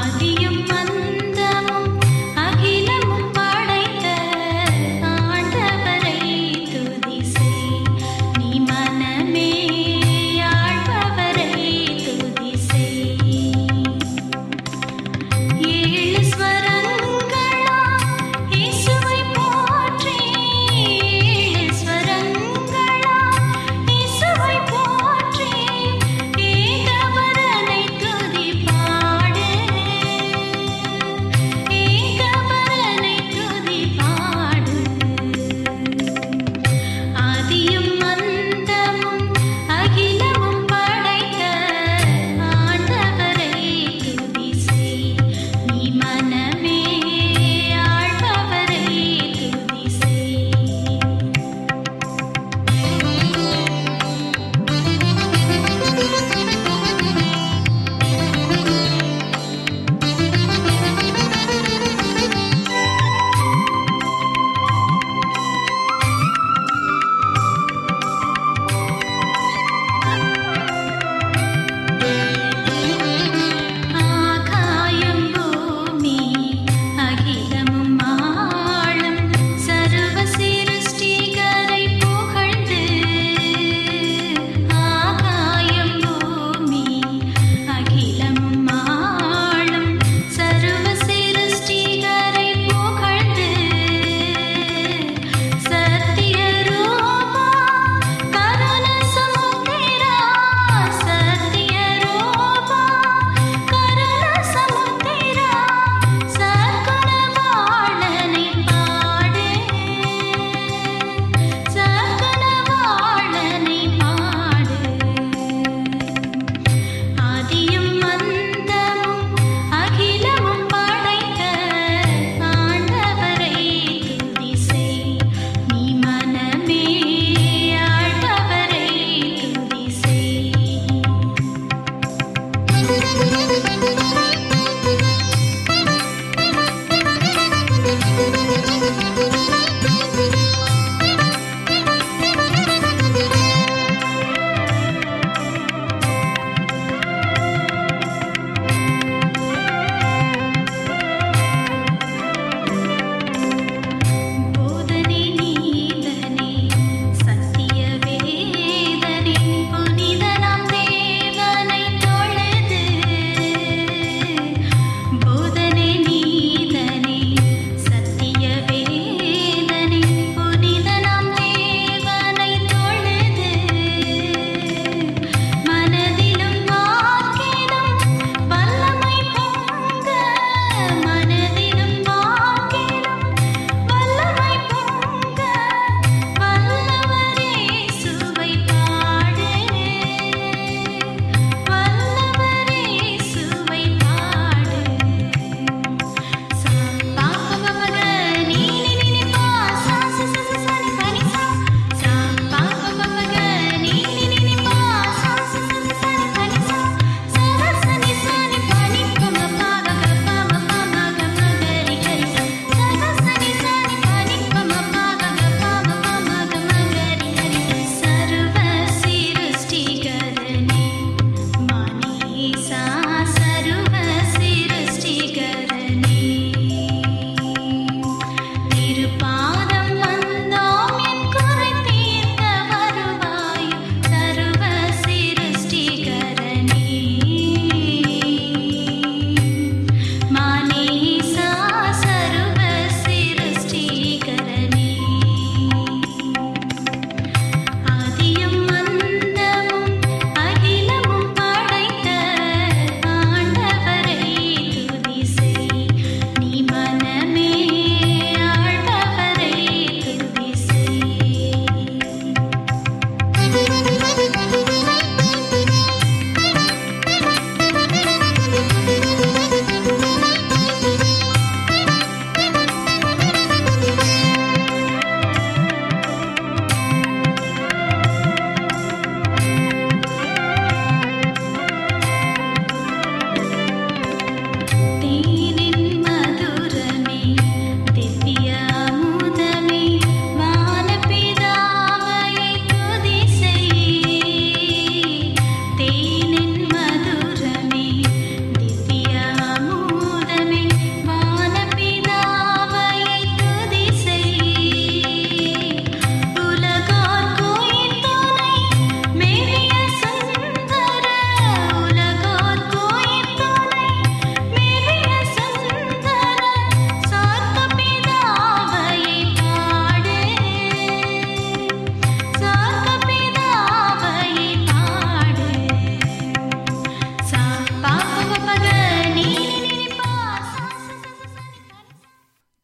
ஆதியம்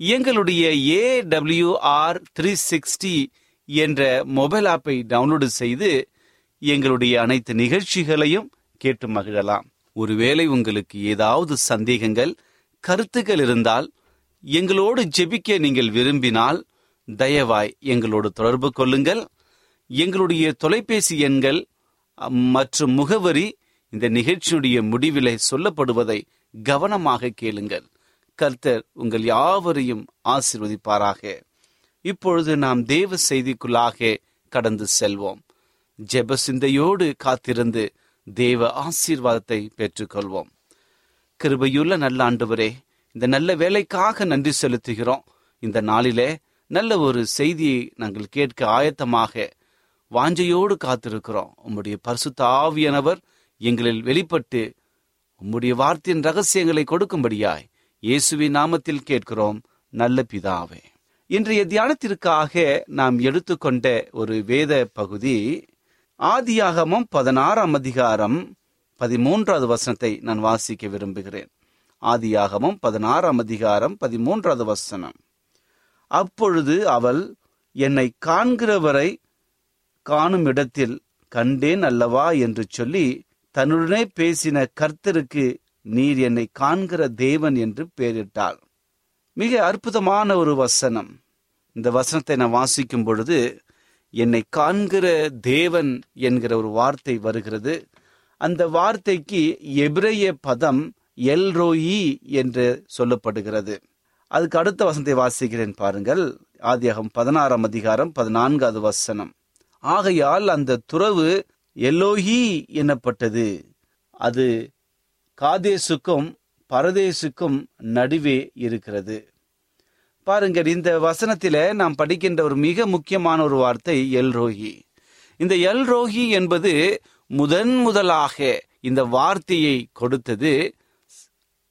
எங்களுடைய A W R three sixty என்ற mobile ஆப்பை டவுன்லோடு செய்து எங்களுடைய அனைத்து நிகழ்ச்சிகளையும் கேட்டு மகிழலாம். ஒருவேளை உங்களுக்கு ஏதாவது சந்தேகங்கள் கருத்துக்கள் இருந்தால் எங்களோடு ஜெபிக்க நீங்கள் விரும்பினால் தயவாய் எங்களோடு தொடர்பு கொள்ளுங்கள். எங்களுடைய தொலைபேசி எண்கள் மற்றும் முகவரி இந்த நிகழ்ச்சியுடைய முடிவிலே சொல்லப்படுவதை கவனமாக கேளுங்கள். கர்த்தர் உங்கள் யாவரையும் ஆசிர்வதிப்பாராக. இப்பொழுது நாம் தேவ செய்திக்குள்ளாக கடந்து செல்வோம். ஜெப சிந்தையோடு காத்திருந்து தேவ ஆசீர்வாதத்தை பெற்றுக்கொள்வோம். கிருபையுள்ள நல்ல ஆண்டவரே இந்த நல்ல வேலைக்காக நன்றி செலுத்துகிறோம். இந்த நாளிலே நல்ல ஒரு செய்தியை நாங்கள் கேட்க ஆயத்தமாக வாஞ்சையோடு காத்திருக்கிறோம். உம்முடைய பரிசுத்த ஆவியானவர் எங்களில் வெளிப்பட்டு உம்முடைய வார்த்தையின் ரகசியங்களை கொடுக்கும்படியாய் இயேசுவின் நாமத்தில் கேட்கிறோம் நல்ல பிதாவே. இன்றைய தியானத்திற்காக நாம் எடுத்துக்கொண்ட ஒரு வேத பகுதி ஆதியாகமம் பதினாறாம் அதிகாரம் பதிமூன்றாவது வசனத்தை நான் வாசிக்க விரும்புகிறேன். ஆதியாகமம் பதினாறாம் அதிகாரம் பதிமூன்றாவது வசனம். அப்பொழுது அவள் என்னை காண்கிறவரை காணும் இடத்தில் கண்டேன் அல்லவா என்று சொல்லி தன்னுடனே பேசின கர்த்தருக்கு நீர் என்னை காண்கிற தேவன் என்று பெயரிட்டாள். மிக அற்புதமான ஒரு வசனம். இந்த வசனத்தை நான் வாசிக்கும் பொழுது என்னை காண்கிற தேவன் என்கிற ஒரு வார்த்தை வருகிறது. அந்த வார்த்தைக்கு எபிரேய பதம் எல்ரோயி என்று சொல்லப்படுகிறது. அதுக்கு அடுத்த வசனத்தை வாசிக்கிறேன் பாருங்கள். ஆதியாகம் பதினாறாம் அதிகாரம் பதினான்காவது வசனம். ஆகையால் அந்த துறவு எல்லோஹி எனப்பட்டது அது காதேசுக்கும் பரதேசுக்கும் நடுவே இருக்கிறது. பாருங்கள் இந்த வசனத்தில நாம் படிக்கின்ற ஒரு மிக முக்கியமான ஒரு வார்த்தை எல்ரோஹி இந்த எல்ரோஹி என்பது முதன் முதலாக இந்த வார்த்தையை கொடுத்தது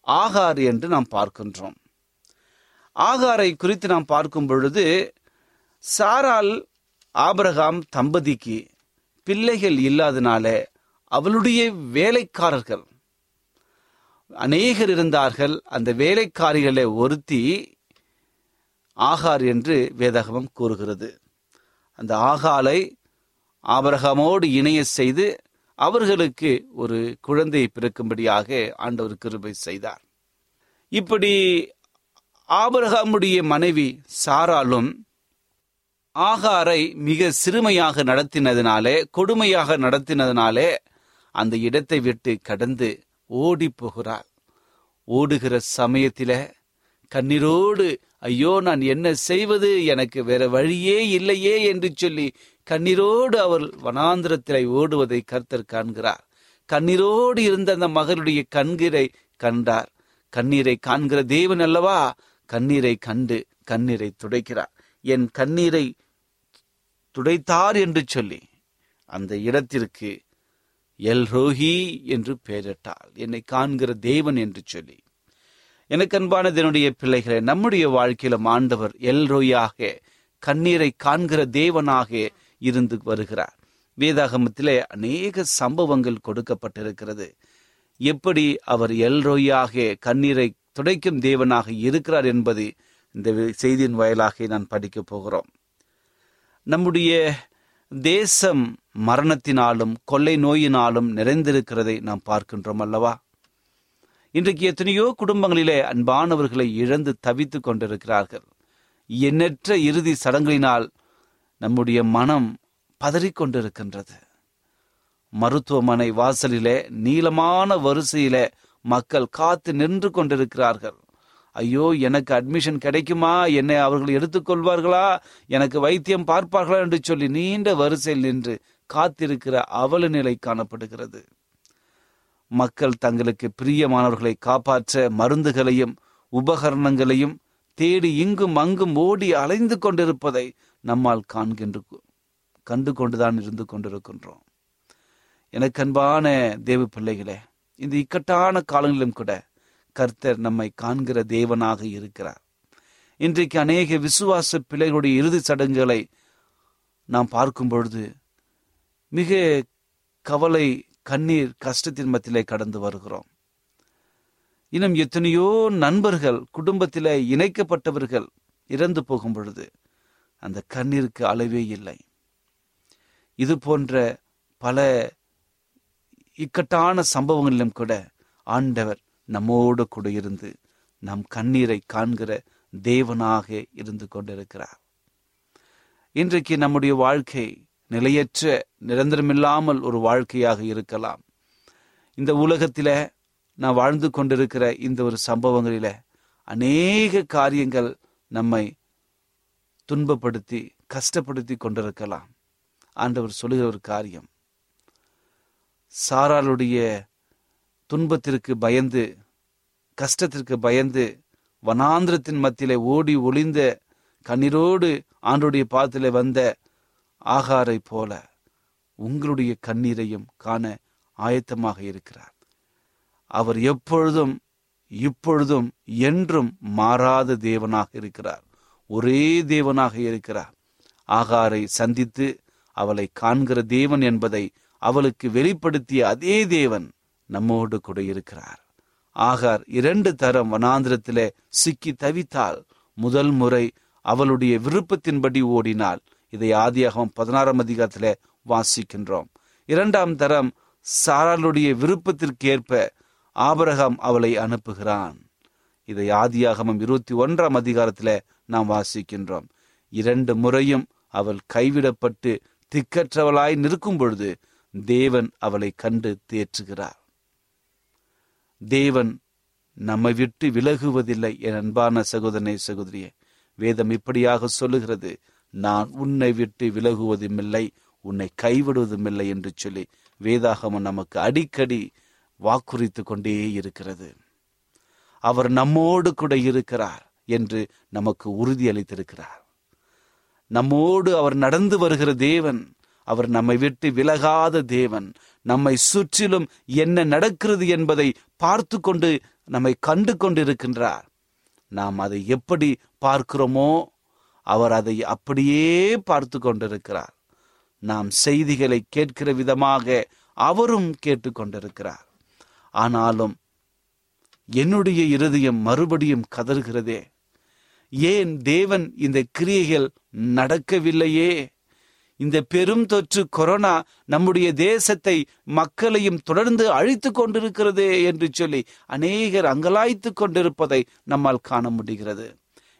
ஆகார் என்று நாம் பார்க்கின்றோம். ஆகாரை குறித்து நாம் பார்க்கும் பொழுது சாரால் ஆபரகாம் தம்பதிக்கு பிள்ளைகள் இல்லாதனால அவளுடைய வேலைக்காரர்கள் அநேகர் இருந்தார்கள். அந்த வேலைக்காரிகளை ஒருத்தி ஆகார் என்று வேதகமம் கூறுகிறது. அந்த ஆகாலை ஆபரகமோடு இணைய செய்து அவர்களுக்கு ஒரு குழந்தை பிறக்கும்படியாக ஆண்டவர் கிருபை செய்தார். இப்படி ஆபரகமுடைய மனைவி சாராலும் ஆகாரை மிக சிறுமையாக நடத்தினதினாலே கொடுமையாக நடத்தினதினாலே அந்த இடத்தை விட்டு கடந்து ஓடி போகிறாள் ஓடுகிற சமயத்தில கண்ணீரோடு ஐயோ நான் என்ன செய்வது? எனக்கு வேற வழியே இல்லையே என்று சொல்லி கண்ணீரோடு அவர் வனாந்திரத்திலே ஓடுவதை கர்த்தர் காண்கிறார். கண்ணீரோடு இருந்த அந்த மகளுடைய கண்கீரை கண்டார். கண்ணீரை காண்கிற தேவன் அல்லவா? கண்ணீரை கண்டு கண்ணீரை துடைக்கிறார். என் கண்ணீரை துடைத்தார் என்று சொல்லி அந்த இடத்திற்கு எல் ரோஹி என்று பெயரிட்டாள். என்னை காண்கிற தேவன் என்று சொல்லி. எனக்கு அன்பான தினுடைய பிள்ளைகளை நம்முடைய வாழ்க்கையிலும் ஆண்டவர் எல் ரோயாக கண்ணீரை காண்கிற தேவனாக இருந்து வருகிறார். வேதாகமத்திலே அநேக சம்பவங்கள் கொடுக்கப்பட்டிருக்கிறது. எப்படி அவர் எல் ரோயாக கண்ணீரை துடைக்கும் தேவனாக இருக்கிறார் என்பது இந்த செய்தியின் வாயிலாக நான் படிக்கப் போகிறோம். நம்முடைய தேசம் மரணத்தினாலும் கொள்ளை நோயினாலும் நிறைந்திருக்கிறதை நாம் பார்க்கின்றோம் அல்லவா? இன்றைக்கு எத்தனையோ குடும்பங்களிலே அன்பானவர்களை இழந்து தவித்துக் கொண்டிருக்கிறார்கள். எண்ணற்ற இறுதி சடங்குகளினால் நம்முடைய மனம் பதறிக்கொண்டிருக்கின்றது. மருத்துவமனை வாசலிலே நீளமான வரிசையிலே மக்கள் காத்து நின்று கொண்டிருக்கிறார்கள். ஐயோ எனக்கு அட்மிஷன் கிடைக்குமா? என்னை அவர்கள் எடுத்துக்கொள்வார்களா எனக்கு வைத்தியம் பார்ப்பார்களா? என்று சொல்லி நீண்ட வரிசையில் நின்று காத்திருக்கிற அவல நிலை காணப்படுகிறது. மக்கள் தங்களுக்கு பிரியமானவர்களை காப்பாற்ற மருந்துகளையும் உபகரணங்களையும் தேடி இங்கும் அங்கும் ஓடி அலைந்து கொண்டிருப்பதை நம்மால் காண்கின்ற கண்டு கொண்டுதான் இருந்து கொண்டிருக்கின்றோம். எனக்கு அன்பான தேவ பிள்ளைகளே இந்த இக்கட்டான காலங்களிலும் கூட கர்த்தர் நம்மை காண்கிற தேவனாக இருக்கிறார். இன்றைக்கு அநேக விசுவாச பிள்ளைகளுடைய இறுதி சடங்குகளை நாம் பார்க்கும் பொழுது மிக கவலை கண்ணீர் கஷ்டத்தின் மத்தியிலே கடந்து வருகிறோம். இன்னும் எத்தனையோ நண்பர்கள் குடும்பத்திலே இணைக்கப்பட்டவர்கள் இறந்து போகும் பொழுது அந்த கண்ணீருக்கு அளவே இல்லை. இது போன்ற பல இக்கட்டான சம்பவங்களிலும் கூட ஆண்டவர் நம்மோடு கூட இருந்து நம் கண்ணீரை காண்கிற தேவனாக இருந்து கொண்டிருக்கிறார். இன்றைக்கு நம்முடைய வாழ்க்கை நிலையற்ற நிரந்தரமில்லாமல் ஒரு வாழ்க்கையாக இருக்கலாம். இந்த உலகத்தில நான் வாழ்ந்து கொண்டிருக்கிற இந்த ஒரு சம்பவங்களில அநேக காரியங்கள் நம்மை துன்பப்படுத்தி கஷ்டப்படுத்தி கொண்டிருக்கலாம். ஆண்டவர் சொல்லுகிற ஒரு காரியம். சாராளுடைய துன்பத்திற்கு பயந்து கஷ்டத்திற்கு பயந்து வனாந்திரத்தின் மத்தியிலே ஓடி ஒளிந்த கண்ணீரோடு ஆண்டுடைய பாத்திலே வந்த ஆகாரை போல உங்களுடைய கண்ணீரையும் காண ஆயத்தமாக இருக்கிறார். அவர் எப்பொழுதும் இப்பொழுதும் என்றும் மாறாத தேவனாக இருக்கிறார். ஒரே தேவனாக இருக்கிறார். ஆகாரை சந்தித்து அவளை காண்கிற தேவன் என்பதை அவளுக்கு வெளிப்படுத்திய அதே தேவன் நம்மோடு கூட இருக்கிறார். ஆகார் இரண்டு தரம் வனாந்திரத்திலே சிக்கி தவித்தால் முதல் முறை அவளுடைய விருப்பத்தின்படி ஓடினாள் இதை ஆதியாகவும் பதினாறாம் அதிகாரத்தில் வாசிக்கின்றோம். இரண்டாம் தரம் சாராளுடைய விருப்பத்திற்கு ஏற்ப ஆபரகம் அவளை அனுப்புகிறான். இதை ஆதியாகமம் இருபத்தி ஒன்றாம் அதிகாரத்தில் நாம் வாசிக்கின்றோம். இரண்டு முறையும் அவள் கைவிடப்பட்டு திக்கற்றவளாய் நிற்கும் பொழுது தேவன் அவளை கண்டு தேற்றுகிறார். தேவன் நம்மை விட்டு விலகுவதில்லை என் அன்பான சகோதரனை சகோதரியே. வேதம் இப்படியாக சொல்லுகிறது. நான் உன்னை விட்டு விலகுவதும் இல்லை உன்னை கைவிடுவதும் இல்லை என்று சொல்லி வேதாகமம் நமக்கு அடிக்கடி வாக்குறித்து கொண்டே இருக்கிறது. அவர் நம்மோடு கூட இருக்கிறார் என்று நமக்கு உறுதி அளித்திருக்கிறார். நம்மோடு அவர் நடந்து வருகிற தேவன் அவர் நம்மை விட்டு விலகாத தேவன் நம்மை சுற்றிலும் என்ன நடக்கிறது என்பதை பார்த்து கொண்டு நம்மை கண்டு கொண்டிருக்கின்றார் நாம் அதை எப்படி பார்க்கிறோமோ அவர் அதை அப்படியே பார்த்து கொண்டிருக்கிறார். நாம் செய்திகளை கேட்கிற விதமாக அவரும் கேட்டுக்கொண்டிருக்கிறார் ஆனாலும் என்னுடைய இருதயம் மறுபடியும் கதறுகிறதே. ஏன் தேவன் இந்த கிரியைகள் நடக்கவில்லையே? இந்த பெரும் தொற்று கொரோனா நம்முடைய தேசத்தை மக்களையும் தொடர்ந்து அழித்து கொண்டிருக்கிறதே என்று சொல்லி அநேகர் அங்கலாய்த்து கொண்டிருப்பதை நம்மால் காண முடிகிறது.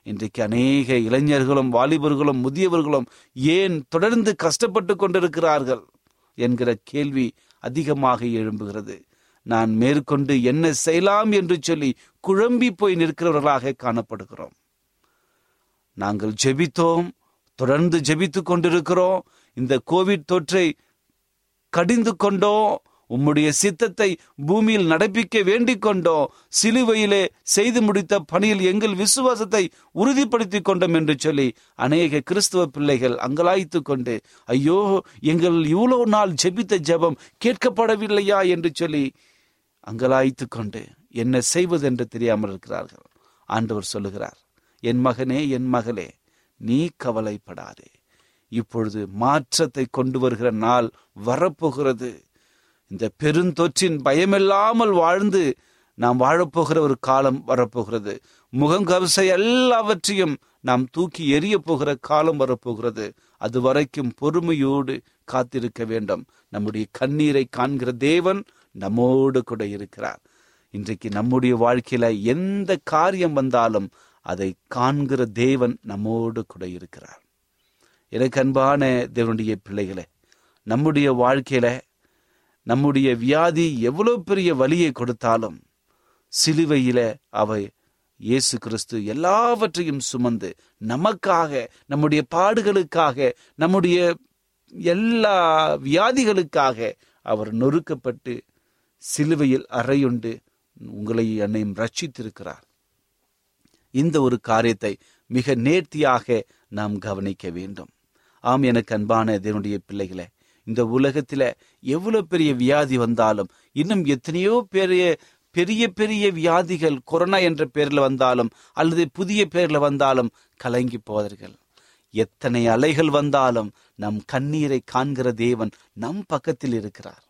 இன்றைக்கு அநேக இளைஞர்களும் வாலிபர்களும் முதியவர்களும் ஏன் தொடர்ந்து கஷ்டப்பட்டு கொண்டிருக்கிறார்கள் என்கிற கேள்வி அதிகமாக எழும்புகிறது. நான் மேற்கொண்டு என்ன செய்யலாம் என்று சொல்லி குழம்பி போய் நிற்கிறவர்களாக காணப்படுகிறோம். நாங்கள் ஜெபித்தோம் தொடர்ந்து ஜெபித்து கொண்டிருக்கிறோம் இந்த கோவிட் தொற்றை கடிந்து கொண்டோம் உம்முடைய சித்தத்தை பூமியில் நடப்பிக்க வேண்டிக் கொண்டோம் சிலுவையிலே செய்து முடித்த பணியில் எங்கள் விசுவாசத்தை உறுதிப்படுத்தி கொண்டோம் என்று சொல்லி அநேக கிறிஸ்துவ பிள்ளைகள் அங்கலாய்த்து கொண்டு ஐயோ எங்கள் இவ்வளோ நாள் ஜெபித்த ஜெபம் கேட்கப்படவில்லையா? என்று சொல்லி அங்கலாய்த்து கொண்டு என்ன செய்வது என்று தெரியாமல் இருக்கிறார்கள். ஆண்டவர் சொல்லுகிறார் என் மகனே என் மகளே நீ கவலைப்படாதே. இப்பொழுது மாற்றத்தை கொண்டு வருகிற நாள் வரப்போகிறது. இந்த பெருந்தொற்றின் பயமில்லாமல் வாழ்ந்து நாம் வாழப்போகிற ஒரு காலம் வரப்போகிறது. முகங்கவசை எல்லாவற்றையும் நாம் தூக்கி எரிய போகிற காலம் வரப்போகிறது. அது வரைக்கும் பொறுமையோடு காத்திருக்க வேண்டும். நம்முடைய கண்ணீரை காண்கிற தேவன் நம்மோடு கூட இருக்கிறார். இன்றைக்கு நம்முடைய வாழ்க்கையில எந்த காரியம் வந்தாலும் அதை காண்கிற தேவன் நம்மோடு கூட இருக்கிறார். எனக்கு அன்பான தேவனுடைய பிள்ளைகளே நம்முடைய வாழ்க்கையில நம்முடைய வியாதி எவ்வளவு பெரிய வலியை கொடுத்தாலும் சிலுவையில அவை இயேசு கிறிஸ்து எல்லாவற்றையும் சுமந்து நமக்காக நம்முடைய பாடுகளுக்காக நம்முடைய எல்லா வியாதிகளுக்காக அவர் நொறுக்கப்பட்டு சிலுவையில் அறையுண்டு உங்களை என்னையும் ரட்சித்திருக்கிறார் இந்த ஒரு காரியத்தை மிக நேர்த்தியாக நாம் கவனிக்க வேண்டும். ஆம் எனக்கு அன்பான இதனுடைய பிள்ளைகளை இந்த உலகத்துல எவ்வளவு பெரிய வியாதி வந்தாலும் இன்னும் எத்தனையோ பெரிய பெரிய பெரிய வியாதிகள் கொரோனா என்ற பேர்ல வந்தாலும் அல்லது புதிய பேர்ல வந்தாலும் கலங்கி போவார்கள். எத்தனை அலைகள் வந்தாலும் நம் கண்ணீரை காண்கிற தேவன் நம் பக்கத்தில் இருக்கிறார்.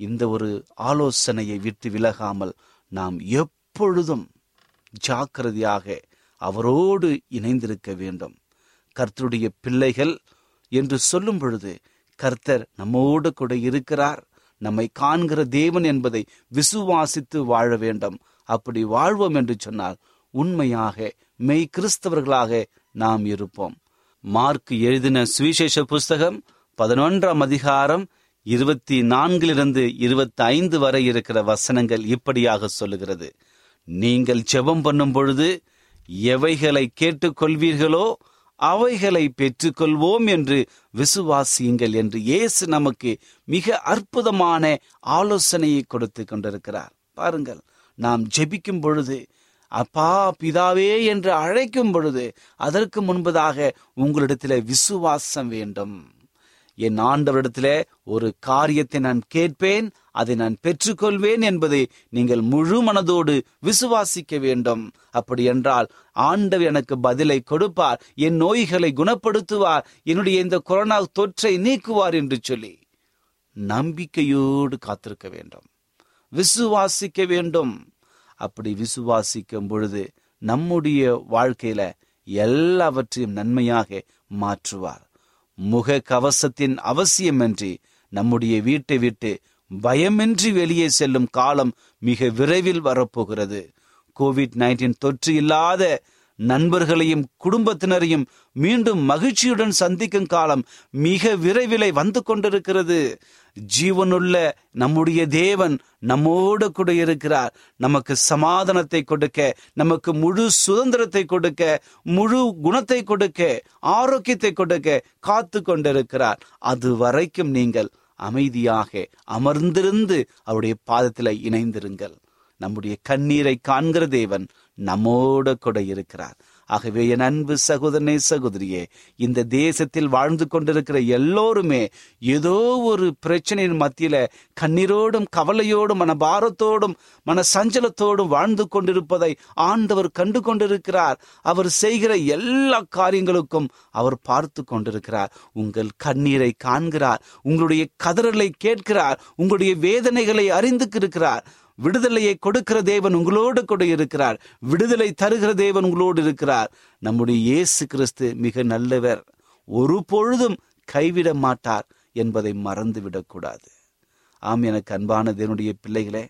இந்த ஒரு ஆலோசனையை விட்டு விலகாமல் நாம் எப்பொழுதும் ஜாக்கிரதையாக அவரோடு இணைந்திருக்க வேண்டும். கர்த்தருடைய பிள்ளைகள் என்று சொல்லும் பொழுது கர்த்தர் நம்மோடு கூட இருக்கிறார். நம்மை காண்கிற தேவன் என்பதை விசுவாசித்து வாழ வேண்டும். அப்படி வாழ்வோம் என்று சொன்னால் உண்மையாக மெய் கிறிஸ்தவர்களாக நாம் இருப்போம். மார்க் எழுதின சுவிசேஷ புஸ்தகம் பதினொன்றாம் அதிகாரம் இருபத்தி நான்கிலிருந்து இருபத்தி ஐந்து வரை இருக்கிற வசனங்கள் இப்படியாக சொல்லுகிறது. நீங்கள் செபம் பண்ணும் பொழுது எவைகளை கேட்டுக்கொள்வீர்களோ அவைகளை பெற்றுக்கொள்வோம் என்று விசுவாசியுங்கள் என்று இயேசு நமக்கு மிக அற்புதமான ஆலோசனையை கொடுத்து கொண்டிருக்கிறார். பாருங்கள் நாம் ஜெபிக்கும் பொழுது அப்பா பிதாவே என்று அழைக்கும் பொழுது அதற்கு முன்பதாக உங்களிடத்தில் விசுவாசம் வேண்டும். என் ஆண்டவரிடத்திலே ஒரு காரியத்தை நான் கேட்பேன் அதை நான் பெற்றுக்கொள்வேன் என்பதை நீங்கள் முழு மனதோடு விசுவாசிக்க வேண்டும். அப்படி என்றால் ஆண்டவர் எனக்கு பதிலை கொடுப்பார் என் நோய்களை குணப்படுத்துவார் என்னுடைய இந்த கொரோனா தொற்றை நீக்குவார் என்று சொல்லி நம்பிக்கையோடு காத்திருக்க வேண்டும். விசுவாசிக்க வேண்டும். அப்படி விசுவாசிக்கும் பொழுது நம்முடைய வாழ்க்கையில எல்லாவற்றையும் நன்மையாக மாற்றுவார். முக கவசத்தின் அவசியமின்றி நம்முடைய வீட்டை விட்டு பயமின்றி வெளியே செல்லும் காலம் மிக விரைவில் வரப்போகிறது. கோவிட் நைன்டீன் தொற்று இல்லாத நண்பர்களையும் குடும்பத்தினரையும் மீண்டும் மகிழ்ச்சியுடன் சந்திக்கும் காலம் மிக விரைவிலே வந்து கொண்டிருக்கிறது. ஜீவனுள்ள நம்முடைய தேவன் நம்மோடு கூட இருக்கிறார். நமக்கு சமாதானத்தை கொடுக்க நமக்கு முழு சுதந்திரத்தை கொடுக்க முழு குணத்தை கொடுக்க ஆரோக்கியத்தை கொடுக்க காத்து கொண்டிருக்கிறார். அது வரைக்கும் நீங்கள் அமைதியாக அமர்ந்திருந்து அவருடைய பாதத்தில் இணைந்திருங்கள். நம்முடைய கண்ணீரை காண்கிற தேவன் நம்மோட கூட இருக்கிறார். ஆகவே என் அன்பு சகோதரனே சகோதரியே இந்த தேசத்தில் வாழ்ந்து கொண்டிருக்கிற எல்லோருமே ஏதோ ஒரு பிரச்சனையின் மத்தியில கண்ணீரோடும் கவலையோடும் மனபாரத்தோடும் மன சஞ்சலத்தோடும் வாழ்ந்து கொண்டிருப்பதை ஆண்டவர் கண்டு கொண்டிருக்கிறார். அவர் செய்கிற எல்லா காரியங்களுக்கும் அவர் பார்த்து கொண்டிருக்கிறார். உங்கள் கண்ணீரை காண்கிறார். உங்களுடைய கதறலை கேட்கிறார். உங்களுடைய வேதனைகளை அறிந்து இருக்கிறார் விடுதலையை கொடுக்கிற தேவன் உங்களோடு கூட இருக்கிறார். விடுதலை தருகிற தேவன் உங்களோடு இருக்கிறார். நம்முடைய இயேசு கிறிஸ்து மிக நல்லவர். ஒரு பொழுதும் கைவிட மாட்டார் என்பதை மறந்துவிடக்கூடாது. ஆம் எனக்கு அன்பான தேவனுடைய பிள்ளைகளே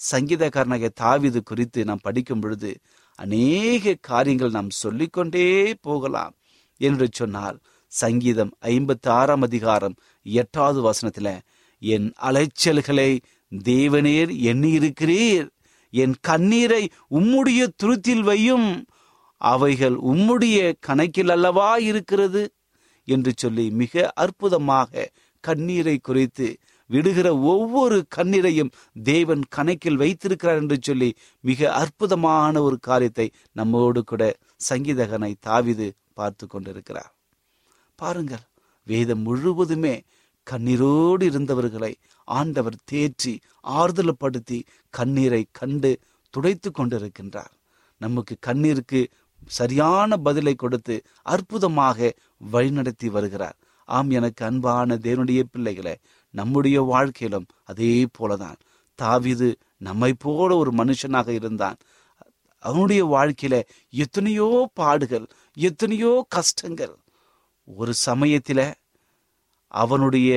சங்கீதக்காரனாக தாவிது குறித்து நாம் படிக்கும் பொழுது அநேக காரியங்கள் நாம் சொல்லிக்கொண்டே போகலாம் என்று சொன்னால் சங்கீதம் ஐம்பத்தி ஆறாம் அதிகாரம் எட்டாவது வசனத்தில் என் அலைச்சல்களை தேவனேர் எண்ணியிருக்கிறீர். என் கண்ணீரை உம்முடைய துருத்தில் வையும். அவைகள் உம்முடைய கணக்கில் அல்லவா இருக்கிறது? என்று சொல்லி மிக அற்புதமாக கண்ணீரை குறித்து விடுகிற ஒவ்வொரு கண்ணீரையும் தேவன் கணக்கில் வைத்திருக்கிறார் என்று சொல்லி மிக அற்புதமான ஒரு காரியத்தை நம்மோடு கூட சங்கீதகனை தாவிது பார்த்து கொண்டிருக்கிறார். பாருங்கள் வேதம் முழுவதுமே கண்ணீரோடு இருந்தவர்களை ஆண்டவர் தேற்றி ஆறுதல்படுத்தி கண்ணீரை கண்டு துடைத்து கொண்டிருக்கின்றார். நமக்கு கண்ணீருக்கு சரியான பதிலை கொடுத்து அற்புதமாக வழிநடத்தி வருகிறார். ஆம் எனக்கு அன்பான தேவனுடைய பிள்ளைகளை நம்முடைய வாழ்க்கையிலும் அதே போலதான். தாவிது நம்மை போல ஒரு மனுஷனாக இருந்தான். அவனுடைய வாழ்க்கையில எத்தனையோ பாடுகள் எத்தனையோ கஷ்டங்கள். ஒரு சமயத்தில் அவனுடைய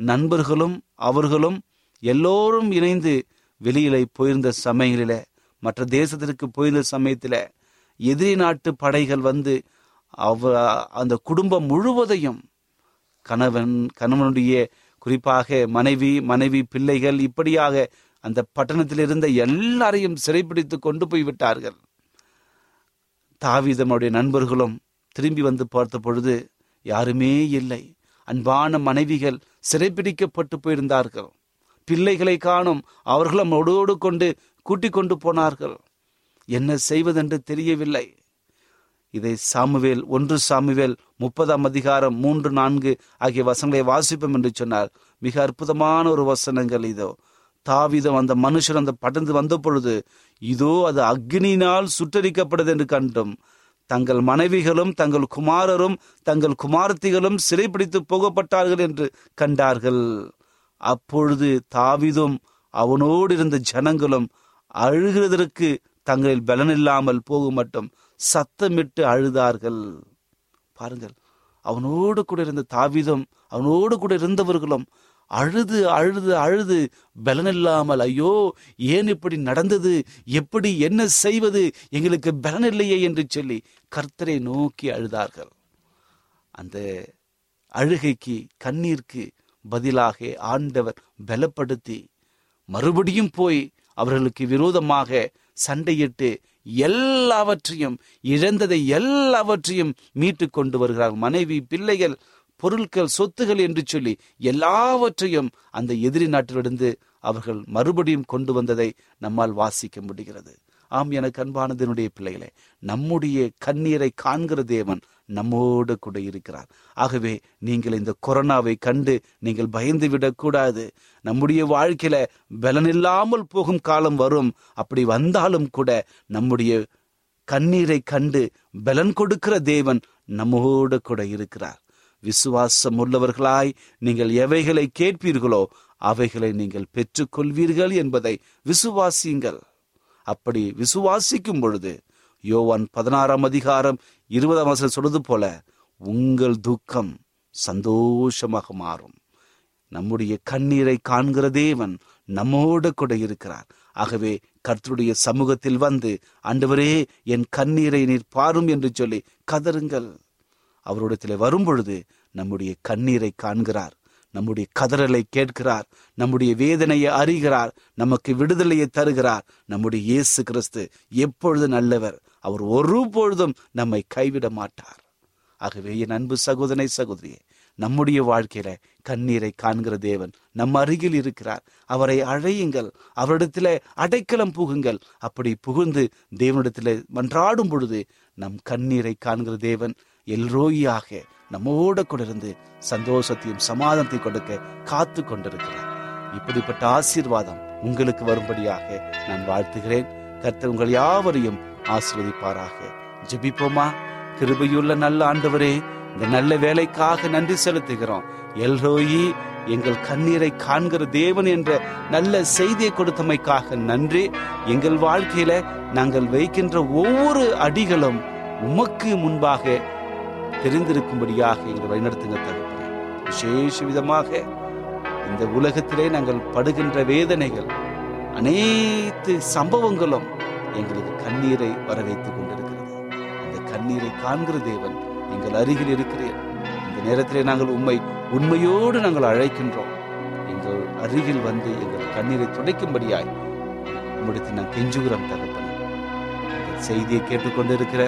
நண்பர்களும் அவர்களும் எல்லோரும் இணைந்து வெளியில போயிருந்த சமயங்களில மற்ற தேசத்திற்கு போயிருந்த சமயத்தில் எதிரி நாட்டு படைகள் வந்து அவ அந்த குடும்பம் முழுவதையும் கணவன் கணவனுடைய குறிப்பாக மனைவி மனைவி பிள்ளைகள் இப்படியாக அந்த பட்டணத்தில் இருந்த எல்லாரையும் சிறைப்பிடித்து கொண்டு போய் விட்டார்கள். தாவிதனுடைய நண்பர்களும் திரும்பி வந்து பார்த்த பொழுது யாருமே இல்லை. அன்பான மனைவிகள் சிறைப்பிடிக்கப்பட்டு போயிருந்தார்கள். பிள்ளைகளை காணும் அவர்களும் ஒடோடு கொண்டு கூட்டிக் கொண்டு போனார்கள். என்ன செய்வதென்று தெரியவில்லை. இதை சாமுவேல் ஒன்று சாமுவேல் முப்பதாம் அதிகாரம் மூன்று நான்கு ஆகிய வசனங்களை வாசிப்போம் என்று சொன்னார். மிக அற்புதமான ஒரு வசனங்கள் இதோ. தாவிதம் அந்த மனுஷன் அந்த படர்ந்து வந்த பொழுது இதோ அது அக்னியினால் சுட்டரிக்கப்படுது என்று கண்டும். தங்கள் மனைவிகளும் தங்கள் குமாரரும் தங்கள் குமாரத்திகளும் சிறைப்பிடித்து போகப்பட்டார்கள் என்று கண்டார்கள். அப்பொழுது தாவிதும் அவனோடு இருந்த ஜனங்களும் அழுகிறதற்கு தங்களில் பலனில்லாமல் போகும் மட்டும் சத்தமிட்டு அழுதார்கள். பாருங்கள் அவனோடு கூட இருந்த தாவிதம் அவனோடு கூட இருந்தவர்களும் அழுது அழுது அழுது பலனில்லாமல் ஐயோ ஏன் இப்படி நடந்தது? எப்படி என்ன செய்வது? எங்களுக்கு பலன் இல்லையே என்று சொல்லி கர்த்தரை நோக்கி அழுதார்கள். அந்த அழுகைக்கு கண்ணீருக்கு பதிலாக ஆண்டவர் பலப்படுத்தி மறுபடியும் போய் அவர்களுக்கு விரோதமாக சண்டையிட்டு எல்லாவற்றையும் இழந்ததை எல்லாவற்றையும் மீட்டு கொண்டு வருகிறார். மனைவி பிள்ளைகள் பொருட்கள் சொத்துகள் என்று சொல்லி எல்லாவற்றையும் அந்த எதிரி நாட்டிலிருந்து அவர்கள் மறுபடியும் கொண்டு வந்ததை நம்மால் வாசிக்க முடிகிறது. ஆம் எனக்கு அன்பானதனுடைய பிள்ளைகளே நம்முடைய கண்ணீரை காண்கிற தேவன் நம்மோடு கூட இருக்கிறார். ஆகவே நீங்கள் இந்த கொரோனாவை கண்டு நீங்கள் பயந்து விடக்கூடாது. நம்முடைய வாழ்க்கையில பலனில்லாமல் போகும் காலம் வரும். அப்படி வந்தாலும் கூட நம்முடைய கண்ணீரை கண்டு பலன் கொடுக்கிற தேவன் நம்மோடு கூட இருக்கிறார். விசுவாசம் உள்ளவர்களாய் நீங்கள் எவைகளை கேட்பீர்களோ அவைகளை நீங்கள் பெற்றுக்கொள்வீர்கள் என்பதை விசுவாசியுங்கள். அப்படி விசுவாசிக்கும் பொழுது யோவான் பதினாறாம் அதிகாரம் இருபதாம் வசனம் சொல்வது போல உங்கள் துக்கம் சந்தோஷமாக மாறும். நம்முடைய கண்ணீரை காண்கிற தேவன் நம்மோடு கூட இருக்கிறார். ஆகவே கர்த்தருடைய சமூகத்தில் வந்து ஆண்டவரே என் கண்ணீரை நீர் பாரும் என்று சொல்லி கதறுங்கள். அவரிடத்தில் வரும் பொழுது நம்முடைய கண்ணீரை காண்கிறார். நம்முடைய கதறலை கேட்கிறார். நம்முடைய வேதனையை அறிகிறார். நமக்கு விடுதலையை தருகிறார். நம்முடைய இயேசு கிறிஸ்து எப்பொழுது நல்லவர் அவர் ஒரு பொழுதும் நம்மை கைவிட மாட்டார். ஆகவே என் அன்பு சகோதரனை சகோதரியே நம்முடைய வாழ்க்கையில கண்ணீரை காண்கிற தேவன் நம் அருகில் இருக்கிறார். அவரை அழையுங்கள். அவரிடத்துல அடைக்கலம் புகுங்கள். அப்படி புகுந்து தேவனிடத்துல மன்றாடும் பொழுது நம் கண்ணீரை காண்கிற தேவன் எல்ரோயாக நம்மோட கூட இருந்து சந்தோஷத்தையும் சமாதானத்தையும் கொடுக்க காத்து கொண்டிருக்கிறார். இப்படிப்பட்ட ஆசீர்வாதம் உங்களுக்கு வரும்படியாக நான் வாழ்த்துகிறேன். கர்த்தர் உங்கள் யாவரையும் ஆசீர்வதிப்பாராக. ஜெபிப்போமா? கிருபையுள்ள நல்ல ஆண்டவரே இந்த நல்ல வேலைக்காக நன்றி செலுத்துகிறோம். எல்ரோயி எங்கள் கண்ணீரை காண்கிற தேவன் என்ற நல்ல செய்தியை கொடுத்தமைக்காக நன்றி. எங்கள் வாழ்க்கையில நாங்கள் வைக்கின்ற ஒவ்வொரு அடிகளும் உமக்கு முன்பாக தெரிந்திருக்கும்படியாக எங்களை வழிநடத்துங்க தகப்பனே. விசேஷ விதமாக இந்த உலகத்திலே நாங்கள் படுகின்ற வேதனைகள் அனைத்து சம்பவங்களும் எங்களுக்கு கண்ணீரை வரவைத்துக் கொண்டிருக்கிறது. இந்த கண்ணீரை காண்கிற தேவன் எங்கள் அருகில் இருக்கிறேன் இந்த நேரத்திலே நாங்கள் உண்மை உண்மையோடு நாங்கள் அழைக்கின்றோம். எங்கள் அருகில் வந்து எங்கள் கண்ணீரை துடைக்கும்படியாய் உம்மிடத்தில் நான் கெஞ்சுகிறோம் தகப்பனே. செய்தியை கேட்டுக்கொண்டிருக்கிற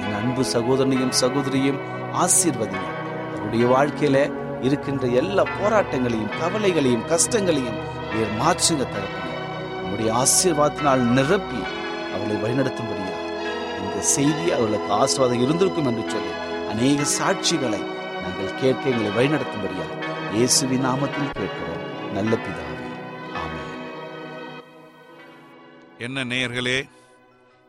என் அன்பு சகோதரனையும் சகோதரியும் ஆசீர்வதிங்க அவருடைய வாழ்க்கையில இருக்கின்ற எல்லா போராட்டங்களையும் கவலைகளையும் கஷ்டங்களையும் நீர் மாற்றுங்க தகப்பனே. உங்களுடைய ஆசீர்வாதத்தினால் நிரப்பி அவளை வழிநடத்தும்படியா. இந்த செய்தி அவர்களுக்கு ஆசீர்வாதம் இருந்திருக்கும் என்று சொல்லி அநேக சாட்சிகளை நாங்கள் கேட்க எங்களை வழிநடத்தும்படியா இயேசுவின் நாமத்தில் கேட்கிறோம். நல்ல பிதாவே. ஆமே என்ன நேயர்களே